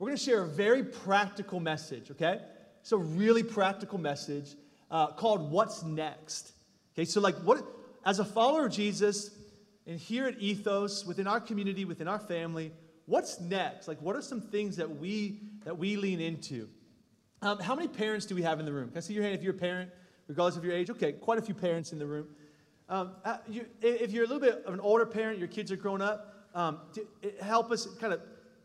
we're going to share a very practical message, okay? It's a really practical message uh, called What's Next. Okay, so like what, as a follower of Jesus, and here at Ethos, within our community, within our family, what's next? Like, what are some things that we that we lean into? Um, how many parents do we have in the room? Can I see your hand if you're a parent, regardless of your age? Okay, quite a few parents in the room. Um, uh, you, if you're a little bit of an older parent, your kids are grown up, um, help us kind of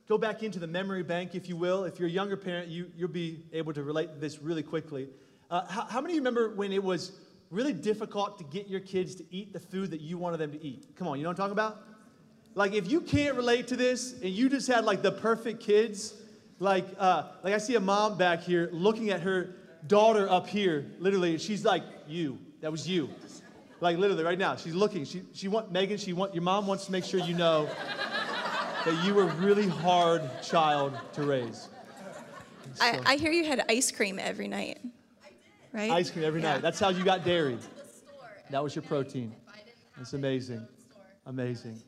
go back into the memory bank, if you will. If you're a younger parent, you, you'll be able to relate to this really quickly. Uh, how, how many of you remember when it was really difficult to get your kids to eat the food that you wanted them to eat? Come on, you know what I'm talking about? Like, if you can't relate to this and you just had like the perfect kids, like, uh, like I see a mom back here looking at her daughter up here, literally, she's like, you, that was you. Like literally right now, she's looking. She, she want Megan. She want your mom wants to make sure you know that you were a really hard child to raise. So, I, I hear you had ice cream every night, right? Ice cream every yeah. night. That's how you got dairy. That was your protein. It's amazing. Amazing.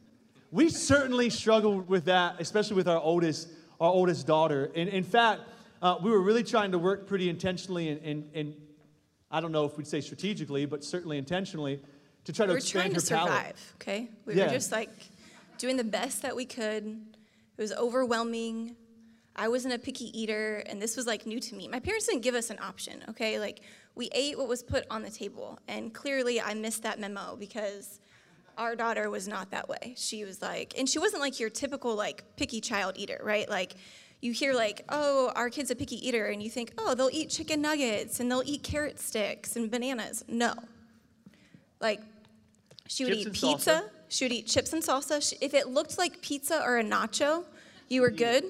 We certainly struggled with that, especially with our oldest, our oldest daughter. And in fact, uh, we were really trying to work pretty intentionally and, and, and I don't know if we'd say strategically, but certainly intentionally, to try to we expand her palate. We were trying to survive, okay? We yeah. were just like doing the best that we could. It was overwhelming. I wasn't a picky eater, and this was like new to me. My parents didn't give us an option, okay? Like, we ate what was put on the table, and clearly I missed that memo because our daughter was not that way. She was like, and she wasn't like your typical like picky child eater, right? Like, you hear like, oh, our kid's a picky eater, and you think, oh, they'll eat chicken nuggets and they'll eat carrot sticks and bananas. No. Like, she would chips eat pizza. Salsa. She would eat chips and salsa. If it looked like pizza or a nacho, you were good.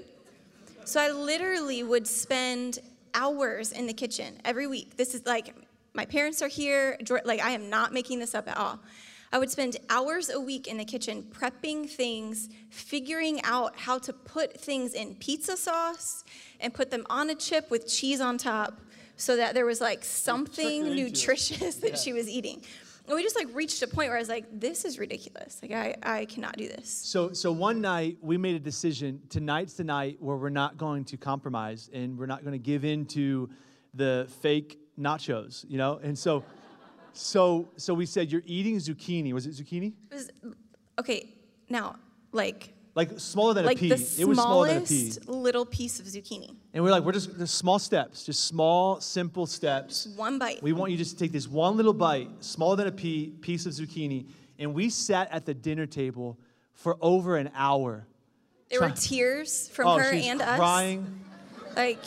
So I literally would spend hours in the kitchen every week. This is like, my parents are here. Like, I am not making this up at all. I would spend hours a week in the kitchen prepping things, figuring out how to put things in pizza sauce and put them on a chip with cheese on top so that there was like something nutritious that yeah. she was eating. And we just like reached a point where I was like, this is ridiculous. Like I, I cannot do this. So so one night we made a decision, tonight's the night where we're not going to compromise and we're not going to give in to the fake nachos, you know? And so so, so we said you're eating zucchini. Was it zucchini? It was, okay, now, like. Like smaller than like a pea. The it was smaller than a pea. little piece of zucchini. And we're like, we're just, just small steps, just small, simple steps. One bite. We want you just to take this one little bite, smaller than a pea, piece of zucchini. And we sat at the dinner table for over an hour. There were tears from oh, her and us. Crying. Like.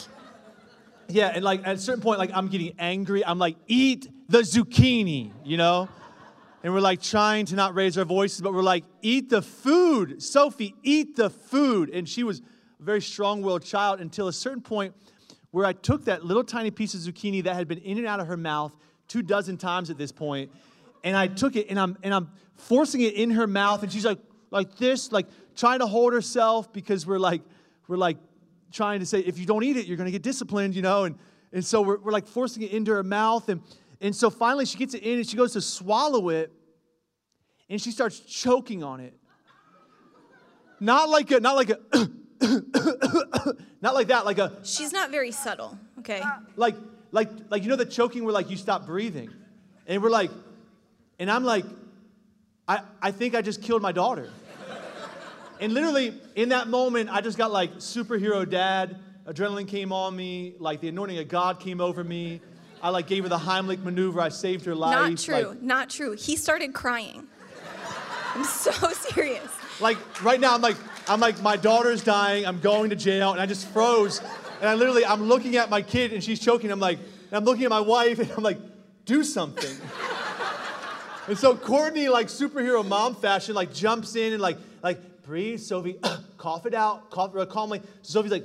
Yeah, and like at a certain point, like I'm getting angry. I'm like, eat the zucchini, you know? And we're like trying to not raise our voices, but we're like, eat the food. Sophie, eat the food. And she was a very strong willed child until a certain point where I took that little tiny piece of zucchini that had been in and out of her mouth two dozen times at this point, and I took it and I'm and I'm forcing it in her mouth, and she's like like this, like trying to hold herself because we're like we're like trying to say if you don't eat it, you're gonna get disciplined, you know, and and so we're, we're like forcing it into her mouth and and so finally she gets it in and she goes to swallow it and she starts choking on it. Not like a, not like a, not like that, like a. She's not very subtle, okay? Like, like, like, you know the choking where like you stop breathing. And we're like, and I'm like, I, I think I just killed my daughter. and literally in that moment, I just got like superhero dad, adrenaline came on me, like the anointing of God came over me. I like gave her the Heimlich maneuver. I saved her life. Not true. Like, not true. He started crying. I'm so serious. Like right now, I'm like, I'm like, my daughter's dying. I'm going to jail, and I just froze. And I literally, I'm looking at my kid, and she's choking. I'm like, and I'm looking at my wife, and I'm like, do something. and so Courtney, like superhero mom fashion, like jumps in and like, like breathe, Sophie, cough it out, cough uh, calmly. So Sophie's like,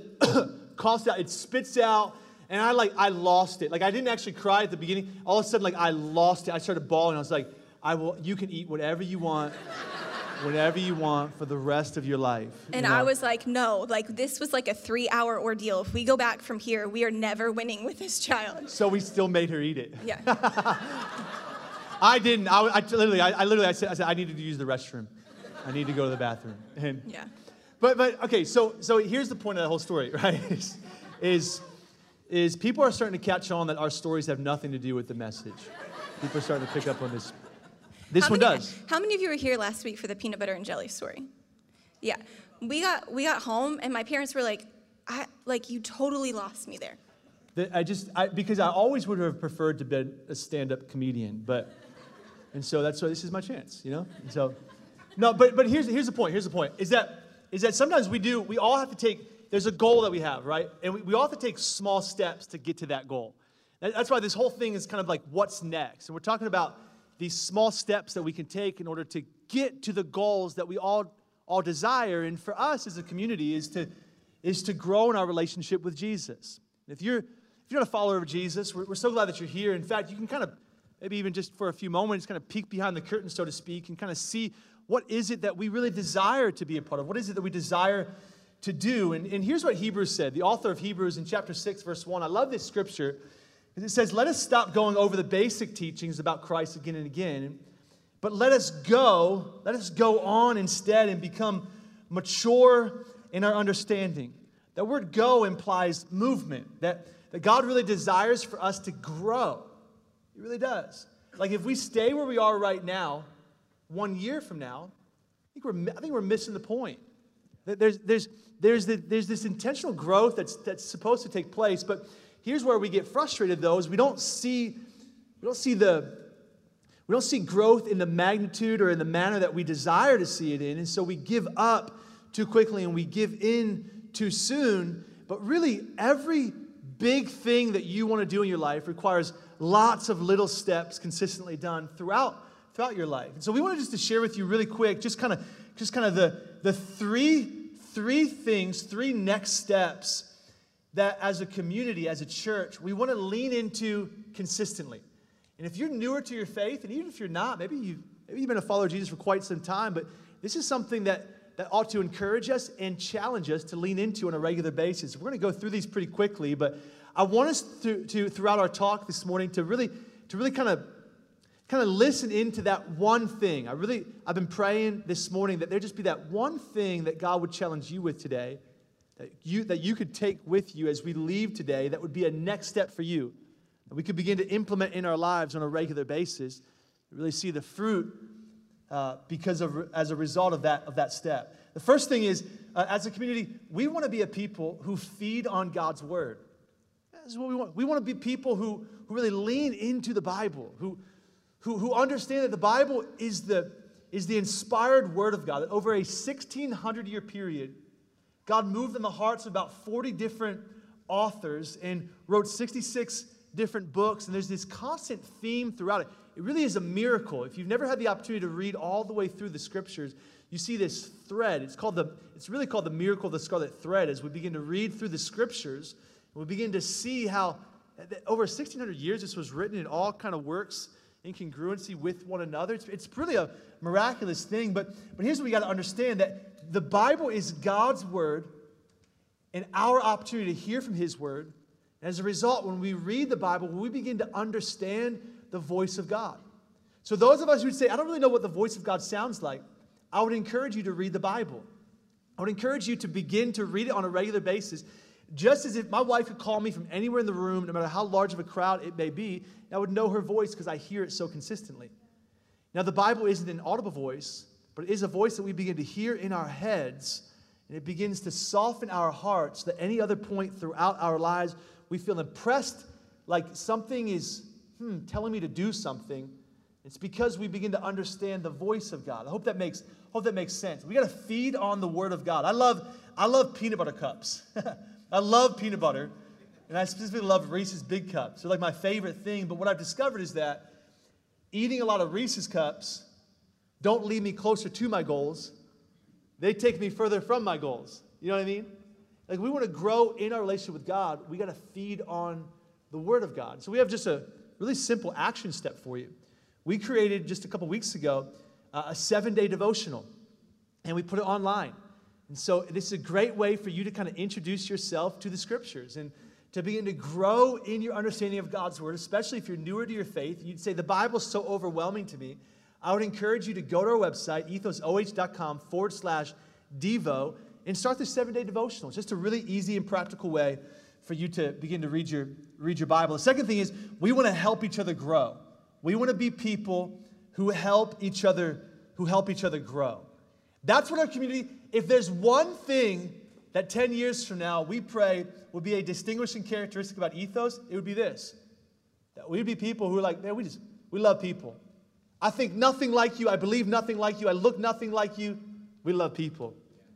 coughs out, it spits out and I like I lost it. Like I didn't actually cry at the beginning. All of a sudden, like I lost it. I started bawling. I was like, I will. You can eat whatever you want, whatever you want for the rest of your life. And you know? I was like, no. Like this was like a three-hour ordeal. If we go back from here, we are never winning with this child. So we still made her eat it. Yeah. I didn't. I, I literally, I, I literally, I said, I said, I needed to use the restroom. I need to go to the bathroom. And yeah. but but okay, so so here's the point of the whole story, right? Is, is is people are starting to catch on that our stories have nothing to do with the message. People are starting to pick up on this. This How one many- does. How many of you were here last week for the peanut butter and jelly story? Yeah. We got we got home and my parents were like, I like you totally lost me there. I just I, because I always would have preferred to be a stand-up comedian, but and so that's why this is my chance, you know. And so no, but but here's here's the point. Here's the point is that is that sometimes we do we all have to take there's a goal that we have right, and we, we all have to take small steps to get to that goal. That's why this whole thing is kind of like what's next, and we're talking about these small steps that we can take in order to get to the goals that we all all desire. And for us as a community is to is to grow in our relationship with Jesus. If you're if you're not a follower of Jesus, we're, we're so glad that you're here. In fact, you can kind of maybe even just for a few moments kind of peek behind the curtain, so to speak, and kind of see what is it that we really desire to be a part of. What is it that we desire to do? And, and here's what Hebrews said. The author of Hebrews in chapter 6, verse 1. I love this scripture. because It says, Let us stop going over the basic teachings about Christ again and again, but let us go, let us go on instead and become mature in our understanding. That word go implies movement, that, that God really desires for us to grow. He really does. Like if we stay where we are right now, one year from now, I think we're, I think we're missing the point. There's, there's, there's, the, there's this intentional growth that's, that's supposed to take place, but here's where we get frustrated though, is we don't see, we don't see the, we don't see growth in the magnitude or in the manner that we desire to see it in, and so we give up too quickly and we give in too soon. But really, every big thing that you want to do in your life requires lots of little steps consistently done throughout throughout your life. And so we wanted just to share with you really quick, just kind of just kind of the the three three things, three next steps that as a community, as a church, we want to lean into consistently. And if you're newer to your faith, and even if you're not, maybe you've, maybe you've been a follower of Jesus for quite some time, but this is something that, that ought to encourage us and challenge us to lean into on a regular basis. We're going to go through these pretty quickly, but I want us to, to throughout our talk this morning to really, to really kind of kind of listen into that one thing. I really, I've been praying this morning that there just be that one thing that God would challenge you with today, that you, that you could take with you as we leave today, that would be a next step for you, that we could begin to implement in our lives on a regular basis, really see the fruit uh, because of, as a result of that, of that step. The first thing is, uh, as a community, we want to be a people who feed on God's word. This is what we want. We want to be people who, who really lean into the Bible, who, who, who understand that the Bible is the, is the inspired word of God. That over a 1600 year period, God moved in the hearts of about 40 different authors and wrote 66 different books. And there's this constant theme throughout it. It really is a miracle. If you've never had the opportunity to read all the way through the scriptures, you see this thread. It's called the, it's really called the miracle of the scarlet thread as we begin to read through the scriptures. We begin to see how over 1600 years this was written. It all kind of works in congruency with one another. It's, it's really a miraculous thing. But, but here's what we got to understand that the Bible is God's word and our opportunity to hear from his word. And as a result, when we read the Bible, we begin to understand the voice of God. So those of us who say, I don't really know what the voice of God sounds like, I would encourage you to read the Bible. I would encourage you to begin to read it on a regular basis. Just as if my wife could call me from anywhere in the room, no matter how large of a crowd it may be, I would know her voice because I hear it so consistently. Now, the Bible isn't an audible voice, but it is a voice that we begin to hear in our heads, and it begins to soften our hearts that any other point throughout our lives we feel impressed like something is hmm, telling me to do something. It's because we begin to understand the voice of God. I hope that makes, hope that makes sense. We got to feed on the Word of God. I love, I love peanut butter cups. I love peanut butter, and I specifically love Reese's Big Cups. They're like my favorite thing. But what I've discovered is that eating a lot of Reese's cups don't lead me closer to my goals. They take me further from my goals. You know what I mean? Like we want to grow in our relationship with God, we got to feed on the Word of God. So we have just a really simple action step for you. We created just a couple weeks ago uh, a seven day devotional, and we put it online. And so this is a great way for you to kind of introduce yourself to the Scriptures and to begin to grow in your understanding of God's Word, especially if you're newer to your faith. You'd say, The Bible's so overwhelming to me. I would encourage you to go to our website, ethosoh.com forward slash Devo, and start this seven day devotional. It's just a really easy and practical way for you to begin to read your, read your Bible. The second thing is we want to help each other grow. We want to be people who help each other, who help each other grow. That's what our community, if there's one thing that 10 years from now we pray would be a distinguishing characteristic about ethos, it would be this. That we'd be people who are like, man, we just, we love people. I think nothing like you. I believe nothing like you. I look nothing like you. We love people.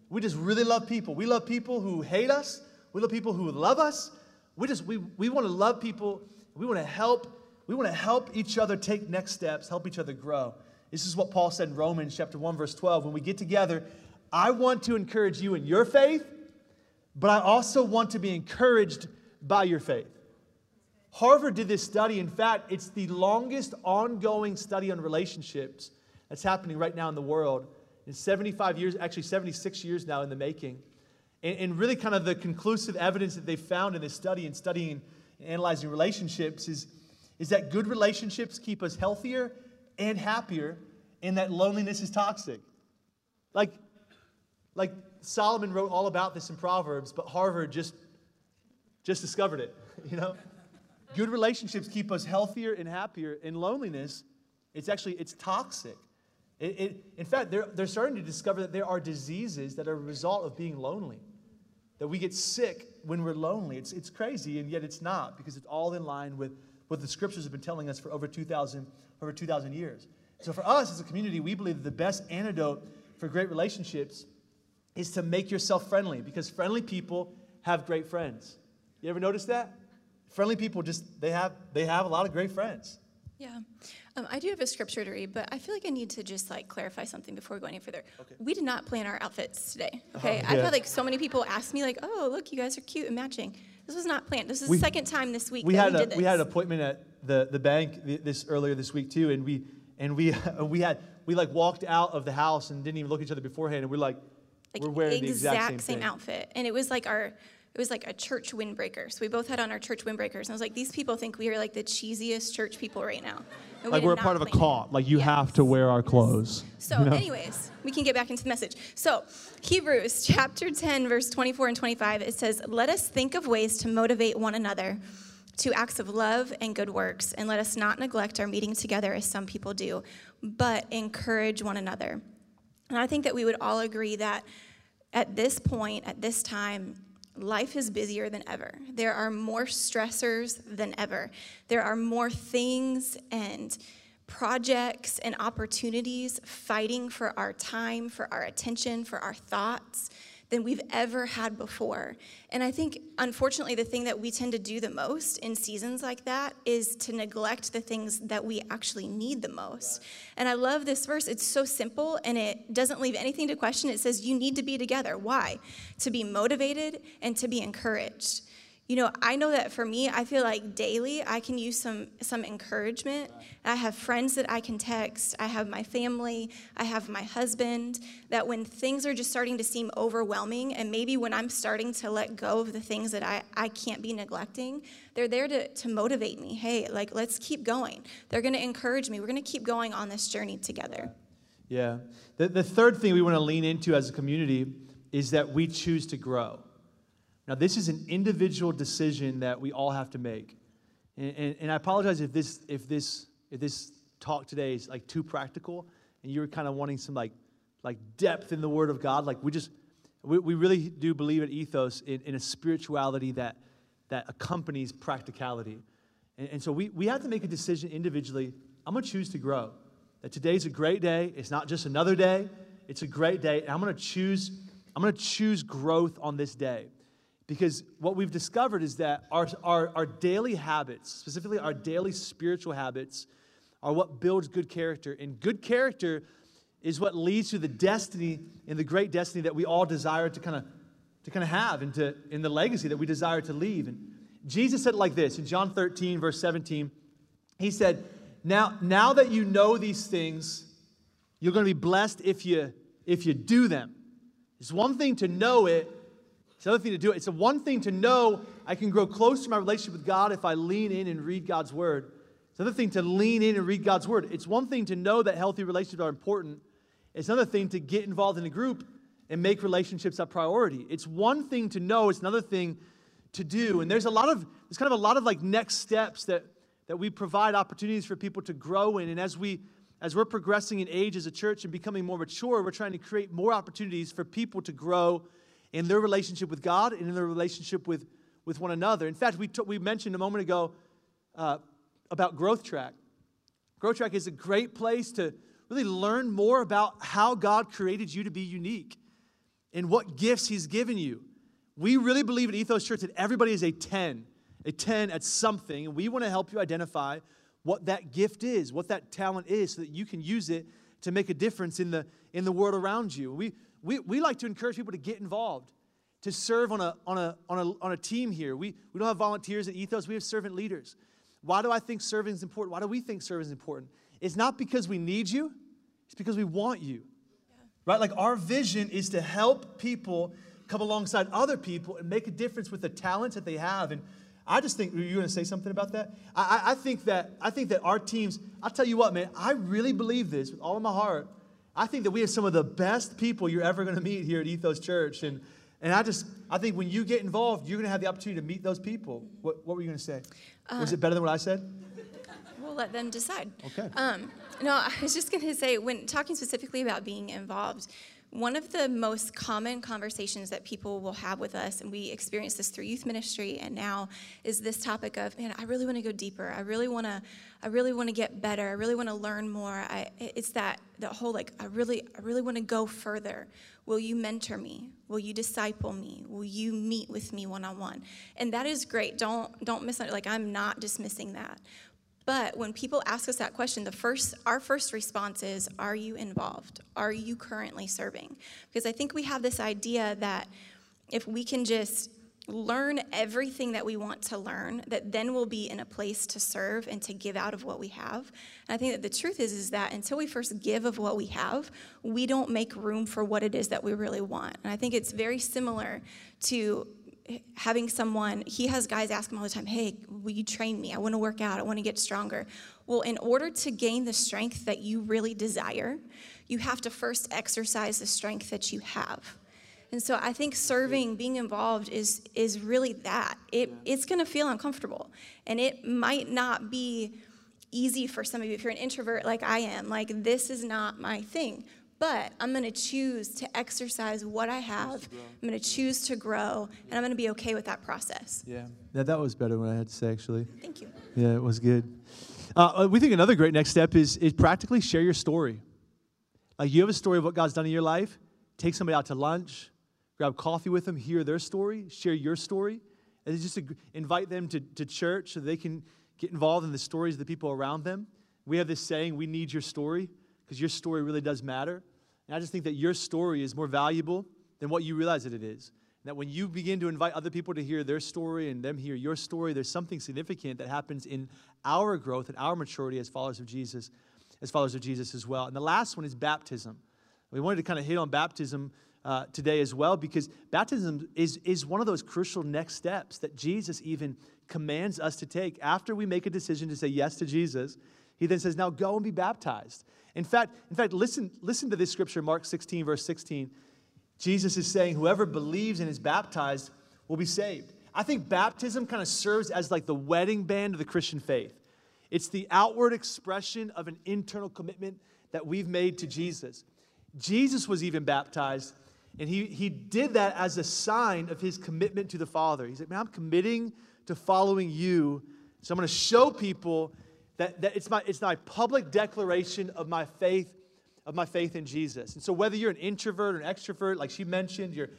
We just really love people. We love people who hate us. We love people who love us. We just, we, we want to love people. We want to help. We want to help each other take next steps, help each other grow. This is what Paul said in Romans chapter 1, verse 12. When we get together, I want to encourage you in your faith, but I also want to be encouraged by your faith. Harvard did this study. In fact, it's the longest ongoing study on relationships that's happening right now in the world. In 75 years, actually 76 years now in the making. And, and really, kind of the conclusive evidence that they found in this study and studying and analyzing relationships is, is that good relationships keep us healthier and happier, and that loneliness is toxic. Like, like Solomon wrote all about this in Proverbs, but Harvard just, just discovered it, you know? Good relationships keep us healthier and happier. In loneliness, it's actually, it's toxic. It, it, in fact, they're, they're starting to discover that there are diseases that are a result of being lonely. That we get sick when we're lonely. It's, it's crazy, and yet it's not, because it's all in line with what the scriptures have been telling us for over 2,000 over 2,000 years. So for us as a community, we believe that the best antidote for great relationships is to make yourself friendly, because friendly people have great friends. You ever notice that? friendly people just they have they have a lot of great friends yeah um, i do have a scripture to read but i feel like i need to just like clarify something before we go any further okay. we did not plan our outfits today okay uh-huh, yeah. i've had like so many people ask me like oh look you guys are cute and matching this was not planned this is we, the second time this week we had we, a, we had an appointment at the, the bank this earlier this week too and we and we we had we like walked out of the house and didn't even look at each other beforehand and we're like, like we're wearing the exact same, same outfit and it was like our it was like a church windbreaker. So we both had on our church windbreakers. And I was like, these people think we are like the cheesiest church people right now. And like we are a part of a cult. Like you yes. have to wear our clothes. So, you know? anyways, we can get back into the message. So, Hebrews chapter 10, verse 24 and 25, it says, Let us think of ways to motivate one another to acts of love and good works, and let us not neglect our meeting together as some people do, but encourage one another. And I think that we would all agree that at this point, at this time, life is busier than ever. There are more stressors than ever. There are more things and projects and opportunities fighting for our time, for our attention, for our thoughts than we've ever had before. And I think, unfortunately, the thing that we tend to do the most in seasons like that is to neglect the things that we actually need the most. And I love this verse. It's so simple and it doesn't leave anything to question. It says, You need to be together. Why? To be motivated and to be encouraged you know i know that for me i feel like daily i can use some some encouragement. I have friends that i can text. I have my family. I have my husband. That when things are just starting to seem overwhelming and maybe when i'm starting to let go of the things that i, I can't be neglecting they're there to, to motivate me. Hey like let's keep going. They're going to encourage me. We're going to keep going on this journey together. Yeah. The, the third thing we want to lean into as a community is that we choose to grow now, this is an individual decision that we all have to make. And, and, and I apologize if this, if, this, if this talk today is like too practical and you're kind of wanting some like, like depth in the Word of God. Like we just, we, we really do believe at Ethos in, in a spirituality that, that accompanies practicality. And, and so we, we have to make a decision individually. I'm going to choose to grow. That today's a great day. It's not just another day. It's a great day. And I'm going to choose, I'm going to choose growth on this day. Because what we've discovered is that our, our, our daily habits, specifically our daily spiritual habits, are what builds good character. And good character is what leads to the destiny and the great destiny that we all desire to kind of to kind of have and to in the legacy that we desire to leave. And Jesus said like this in John 13, verse 17. He said, Now, now that you know these things, you're going to be blessed if you if you do them. It's one thing to know it, it's another thing to do it. It's a one thing to know I can grow close to my relationship with God if I lean in and read God's word. It's another thing to lean in and read God's word. It's one thing to know that healthy relationships are important. It's another thing to get involved in a group and make relationships a priority. It's one thing to know, it's another thing to do. And there's a lot of, there's kind of a lot of like next steps that, that we provide opportunities for people to grow in. And as we, as we're progressing in age as a church and becoming more mature, we're trying to create more opportunities for people to grow in their relationship with God and in their relationship with, with one another. In fact, we, t- we mentioned a moment ago uh, about Growth Track. Growth Track is a great place to really learn more about how God created you to be unique and what gifts He's given you. We really believe at Ethos Church that everybody is a 10, a 10 at something, and we want to help you identify what that gift is, what that talent is, so that you can use it to make a difference in the, in the world around you. We, we, we like to encourage people to get involved, to serve on a, on a, on a, on a team here. We, we don't have volunteers at Ethos, we have servant leaders. Why do I think serving is important? Why do we think serving is important? It's not because we need you, it's because we want you. Yeah. Right? Like our vision is to help people come alongside other people and make a difference with the talents that they have. And I just think, you're going to say something about that? I, I, think that I think that our teams, I'll tell you what, man, I really believe this with all of my heart. I think that we have some of the best people you're ever going to meet here at Ethos Church. And, and I just, I think when you get involved, you're going to have the opportunity to meet those people. What, what were you going to say? Uh, Was it better than what I said? We'll let them decide. Okay. Um, no, I was just going to say, when talking specifically about being involved, one of the most common conversations that people will have with us, and we experience this through youth ministry and now, is this topic of, man, I really want to go deeper. I really want to, I really want to get better. I really want to learn more. I, it's that the whole like, I really, I really want to go further. Will you mentor me? Will you disciple me? Will you meet with me one on one? And that is great. Don't don't miss. Like I'm not dismissing that. But when people ask us that question, the first, our first response is, Are you involved? Are you currently serving? Because I think we have this idea that if we can just learn everything that we want to learn, that then we'll be in a place to serve and to give out of what we have. And I think that the truth is, is that until we first give of what we have, we don't make room for what it is that we really want. And I think it's very similar to having someone, he has guys ask him all the time, hey, will you train me? I want to work out, I want to get stronger. Well, in order to gain the strength that you really desire, you have to first exercise the strength that you have. And so I think serving, being involved is is really that. It it's going to feel uncomfortable. And it might not be easy for some of you if you're an introvert like I am. Like this is not my thing but I'm going to choose to exercise what I have. I'm going to choose to grow, and I'm going to be okay with that process. Yeah, yeah that was better than what I had to say, actually. Thank you. Yeah, it was good. Uh, uh, we think another great next step is, is practically share your story. Like you have a story of what God's done in your life, take somebody out to lunch, grab coffee with them, hear their story, share your story, and just invite them to, to church so they can get involved in the stories of the people around them. We have this saying, we need your story because your story really does matter. And I just think that your story is more valuable than what you realize that it is. And that when you begin to invite other people to hear their story and them hear your story, there's something significant that happens in our growth and our maturity as followers of Jesus, as followers of Jesus as well. And the last one is baptism. We wanted to kind of hit on baptism uh, today as well because baptism is, is one of those crucial next steps that Jesus even commands us to take. After we make a decision to say yes to Jesus, he then says, Now go and be baptized. In fact, in fact, listen, listen to this scripture, Mark 16, verse 16. Jesus is saying, Whoever believes and is baptized will be saved. I think baptism kind of serves as like the wedding band of the Christian faith. It's the outward expression of an internal commitment that we've made to Jesus. Jesus was even baptized, and he, he did that as a sign of his commitment to the Father. He's like, Man, I'm committing to following you, so I'm going to show people that, that it's, my, it's my public declaration of my faith of my faith in Jesus. And so whether you're an introvert or an extrovert, like she mentioned, you're,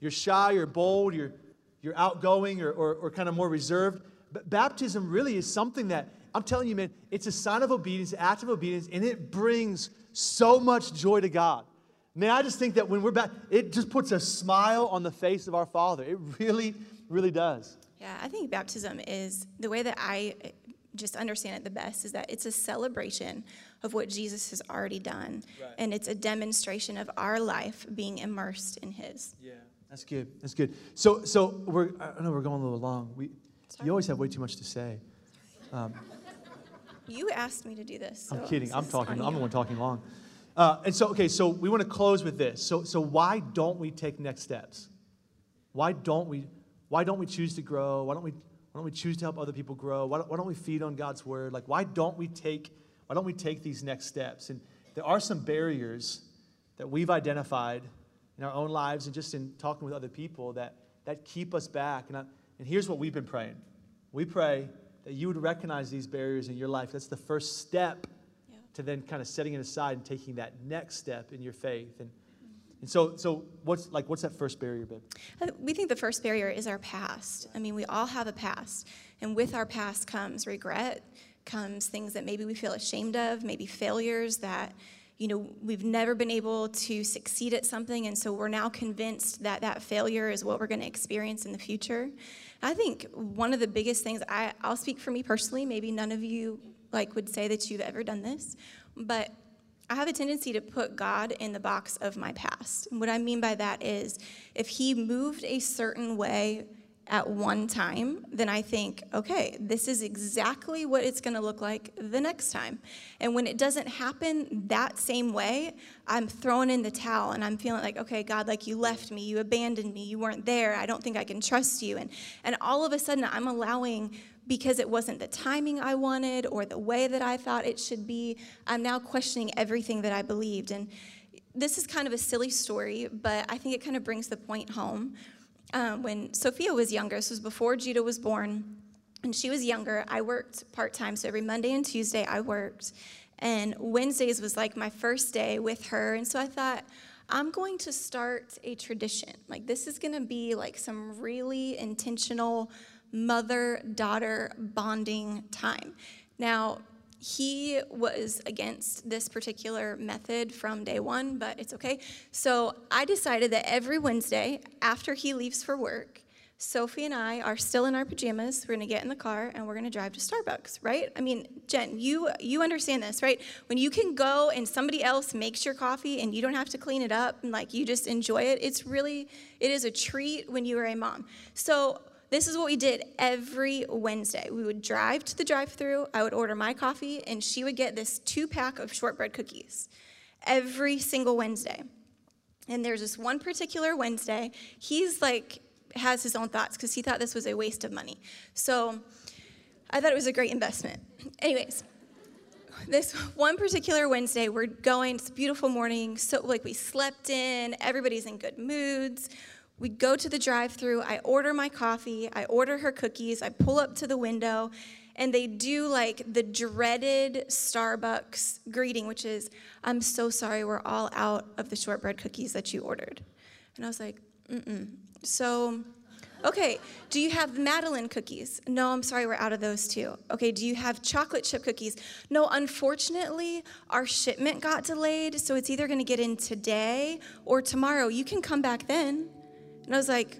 you're shy, you're bold, you're, you're outgoing or, or, or kind of more reserved, but baptism really is something that, I'm telling you, man, it's a sign of obedience, act of obedience, and it brings so much joy to God. Man, I just think that when we're back, it just puts a smile on the face of our Father. It really, really does. Yeah, I think baptism is the way that I just understand it the best is that it's a celebration of what Jesus has already done. Right. And it's a demonstration of our life being immersed in his. Yeah, that's good. That's good. So, so we're, I know we're going a little long. We, you always have way too much to say. Um, you asked me to do this. So I'm kidding. I'm talking. I'm the one talking long. Uh, and so, okay, so we want to close with this. So, so why don't we take next steps? Why don't we? Why don't we choose to grow? Why don't we? Why don't we choose to help other people grow? Why don't, why don't we feed on God's word? Like, why don't we take? Why don't we take these next steps? And there are some barriers that we've identified in our own lives and just in talking with other people that that keep us back. And I, and here's what we've been praying. We pray that you would recognize these barriers in your life. That's the first step Yeah. to then kind of setting it aside and taking that next step in your faith. And, and so, so what's like what's that first barrier, babe? Uh, we think the first barrier is our past. I mean, we all have a past. And with our past comes regret, comes things that maybe we feel ashamed of, maybe failures that, you know, we've never been able to succeed at something. And so we're now convinced that that failure is what we're going to experience in the future. I think one of the biggest things, I, I'll speak for me personally, maybe none of you like would say that you've ever done this, but I have a tendency to put God in the box of my past. And what I mean by that is if he moved a certain way at one time, then I think, okay, this is exactly what it's to look like the next time. And when it doesn't happen that same way, I'm throwing in the towel and I'm feeling like, okay, God, like you left me, you abandoned me, you weren't there, I don't think I can trust you. And, and all of a sudden, I'm allowing because it wasn't the timing I wanted or the way that I thought it should be, I'm now questioning everything that I believed. And this is kind of a silly story, but I think it kind of brings the point home. Um, when Sophia was younger, this was before Judah was born, and she was younger, I worked part time. So every Monday and Tuesday, I worked. And Wednesdays was like my first day with her. And so I thought, I'm going to start a tradition. Like, this is going to be like some really intentional mother daughter bonding time. Now, he was against this particular method from day one, but it's okay. So I decided that every Wednesday after he leaves for work, Sophie and I are still in our pajamas. We're gonna get in the car and we're gonna drive to Starbucks, right? I mean, Jen, you you understand this, right? When you can go and somebody else makes your coffee and you don't have to clean it up and like you just enjoy it, it's really it is a treat when you are a mom. So this is what we did every Wednesday. We would drive to the drive-through. I would order my coffee, and she would get this two-pack of shortbread cookies every single Wednesday. And there's this one particular Wednesday. He's like has his own thoughts because he thought this was a waste of money. So I thought it was a great investment. Anyways, this one particular Wednesday, we're going, it's a beautiful morning, so like we slept in, everybody's in good moods. We go to the drive through, I order my coffee, I order her cookies, I pull up to the window, and they do like the dreaded Starbucks greeting, which is, I'm so sorry, we're all out of the shortbread cookies that you ordered. And I was like, mm-mm. So, okay, do you have Madeleine cookies? No, I'm sorry, we're out of those too. Okay, do you have chocolate chip cookies? No, unfortunately, our shipment got delayed, so it's either gonna get in today or tomorrow. You can come back then. And I was like,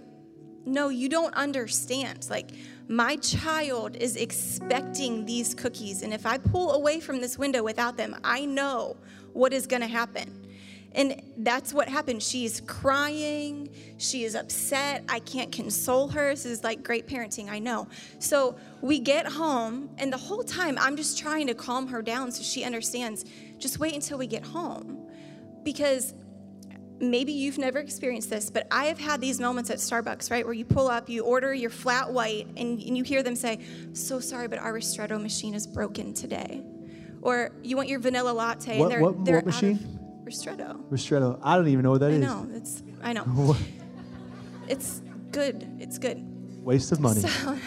no, you don't understand. Like, my child is expecting these cookies, and if I pull away from this window without them, I know what is gonna happen. And that's what happened. She's crying. She is upset. I can't console her. This is like great parenting, I know. So we get home, and the whole time I'm just trying to calm her down so she understands just wait until we get home. Because maybe you've never experienced this, but I have had these moments at Starbucks, right, where you pull up, you order your flat white, and, and you hear them say, So sorry, but our Ristretto machine is broken today. Or you want your vanilla latte, What- and they're, what- they're what machine? Ristretto. Ristretto. I don't even know what that I is. know. It's I know. it's good. It's good. Waste of money. So,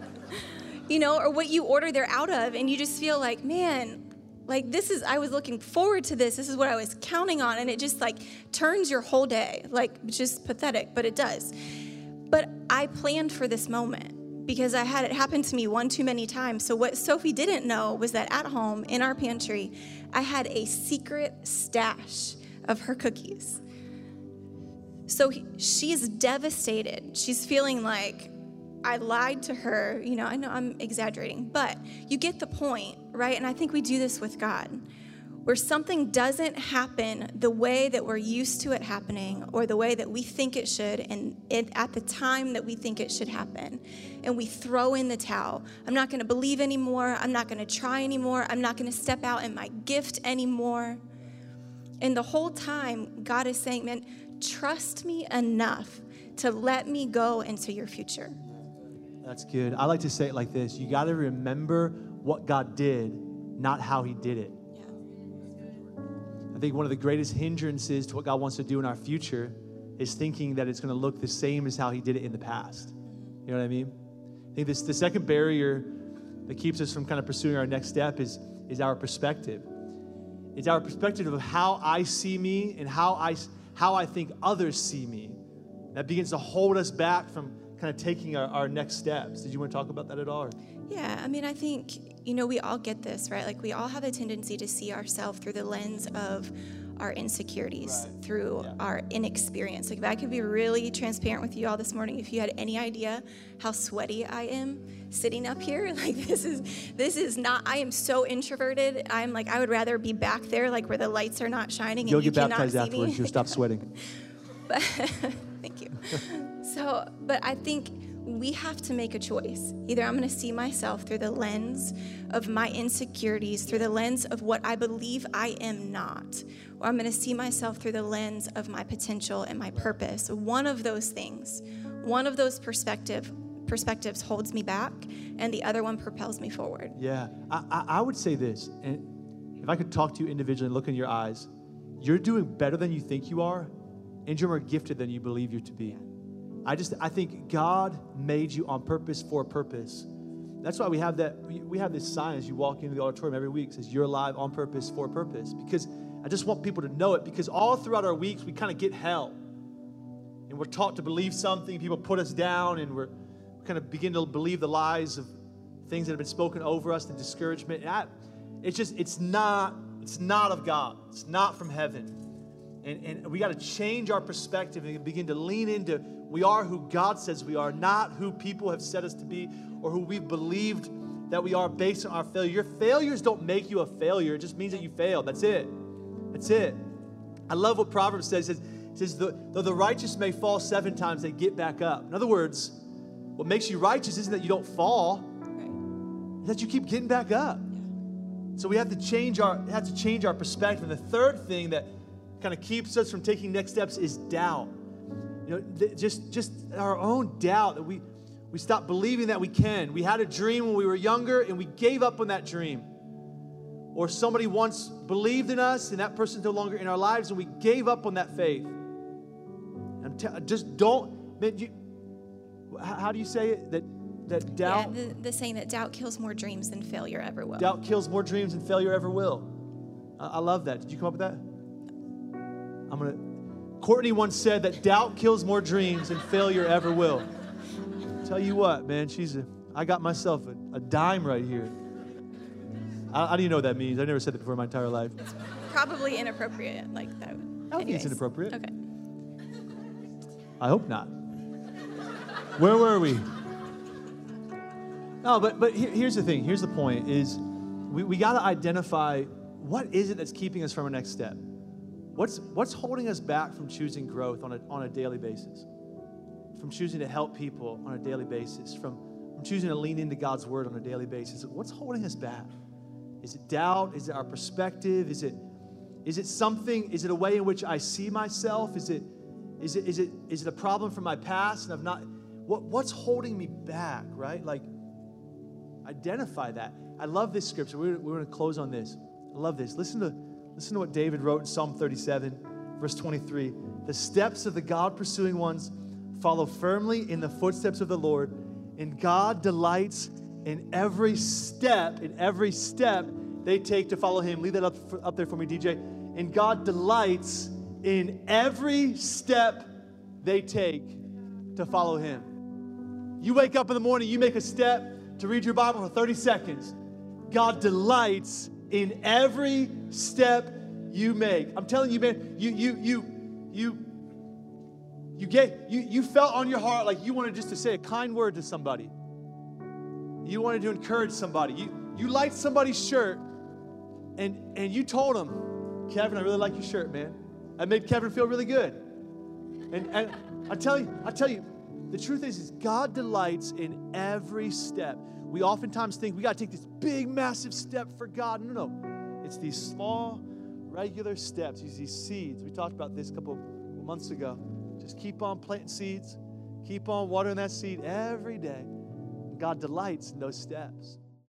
you know, or what you order they're out of, and you just feel like, man, like this is I was looking forward to this. This is what I was counting on, and it just like turns your whole day. Like just pathetic, but it does. But I planned for this moment because I had it happen to me one too many times. So what Sophie didn't know was that at home in our pantry, I had a secret stash of her cookies. So he, she's devastated. She's feeling like I lied to her. You know, I know I'm exaggerating, but you get the point, right? And I think we do this with God, where something doesn't happen the way that we're used to it happening or the way that we think it should and it, at the time that we think it should happen. And we throw in the towel. I'm not going to believe anymore. I'm not going to try anymore. I'm not going to step out in my gift anymore. And the whole time, God is saying, man, trust me enough to let me go into your future. That's good. I like to say it like this you got to remember what God did, not how he did it. Yeah. I think one of the greatest hindrances to what God wants to do in our future is thinking that it's going to look the same as how he did it in the past. You know what I mean? I think this the second barrier that keeps us from kind of pursuing our next step is, is our perspective. It's our perspective of how I see me and how I, how I think others see me. That begins to hold us back from kind of taking our, our next steps. Did you want to talk about that at all? Or? Yeah, I mean, I think, you know, we all get this, right? Like, we all have a tendency to see ourselves through the lens of our insecurities, Right. through Yeah. our inexperience. Like, if I could be really transparent with you all this morning, if you had any idea how sweaty I am sitting up here, like, this is, this is not, I am so introverted. I'm like, I would rather be back there, like, where the lights are not shining You'll and you get baptized afterwards. me. You'll stop sweating. But thank you. So, but I think we have to make a choice. Either I'm going to see myself through the lens of my insecurities, through the lens of what I believe I am not, or I'm going to see myself through the lens of my potential and my purpose. One of those things, one of those perspective perspectives holds me back, and the other one propels me forward. Yeah, I, I, I would say this, and if I could talk to you individually and look in your eyes, you're doing better than you think you are, and you're more gifted than you believe you're to be. I just, I think God made you on purpose for a purpose. That's why we have that, we, we have this sign as you walk into the auditorium every week says, You're alive on purpose for a purpose. Because I just want people to know it, because all throughout our weeks, we kind of get hell. And we're taught to believe something, people put us down, and we're kind of begin to believe the lies of things that have been spoken over us, the discouragement. And I, it's just, it's not, it's not of God. It's not from heaven. And, and we got to change our perspective and begin to lean into we are who God says we are, not who people have said us to be or who we've believed that we are based on our failure. Your failures don't make you a failure. It just means that you failed. That's it. That's it. I love what Proverbs says. It says, though the righteous may fall seven times, they get back up. In other words, what makes you righteous isn't that you don't fall, Right. that you keep getting back up. So we have to change our have to change our perspective. And the third thing that kind of keeps us from taking next steps is doubt. You know, th- just just our own doubt that we we stop believing that we can. We had a dream when we were younger and we gave up on that dream. Or somebody once believed in us and that person's no longer in our lives and we gave up on that faith. I'm te- just don't man, you, how do you say it that that doubt Yeah, the, the saying that doubt kills more dreams than failure ever will. Doubt kills more dreams than failure ever will. I, I love that. Did you come up with that? I'm gonna. Courtney once said that doubt kills more dreams than failure ever will. Tell you what, man, she's a. I got myself a, a dime right here. I, I don't even know what that means. I've never said that before in my entire life. It's Probably inappropriate, like that. I don't think it's inappropriate. Okay. I hope not. Where were we? No, but but here- here's the thing. Here's the point: is we, we got to identify what is it that's keeping us from our next step. What's what's holding us back from choosing growth on a on a daily basis, from choosing to help people on a daily basis, from from choosing to lean into God's word on a daily basis. What's holding us back? Is it doubt? Is it our perspective? Is it is it something? Is it a way in which I see myself? Is it is it is it is it a problem from my past and I've not what what's holding me back, right? Like identify that. I love this scripture. We're, we're going to close on this. I love this. Listen to listen to what David wrote in Psalm 37, verse 23. The steps of the God pursuing ones follow firmly in the footsteps of the Lord, and God delights in every step, in every step they take to follow him. Leave that up, up there for me, DJ. And God delights in every step they take to follow him. You wake up in the morning, you make a step to read your Bible for 30 seconds. God delights in every step you make. I'm telling you, man, you you you you you get you you felt on your heart like you wanted just to say a kind word to somebody. You wanted to encourage somebody. You you liked somebody's shirt and and you told them, Kevin, I really like your shirt, man. That made Kevin feel really good. And and I tell you, I tell you, the truth is, is God delights in every step. We oftentimes think we got to take this big, massive step for God. No, no. It's these small, regular steps, use these seeds. We talked about this a couple months ago. Just keep on planting seeds, keep on watering that seed every day. God delights in those steps.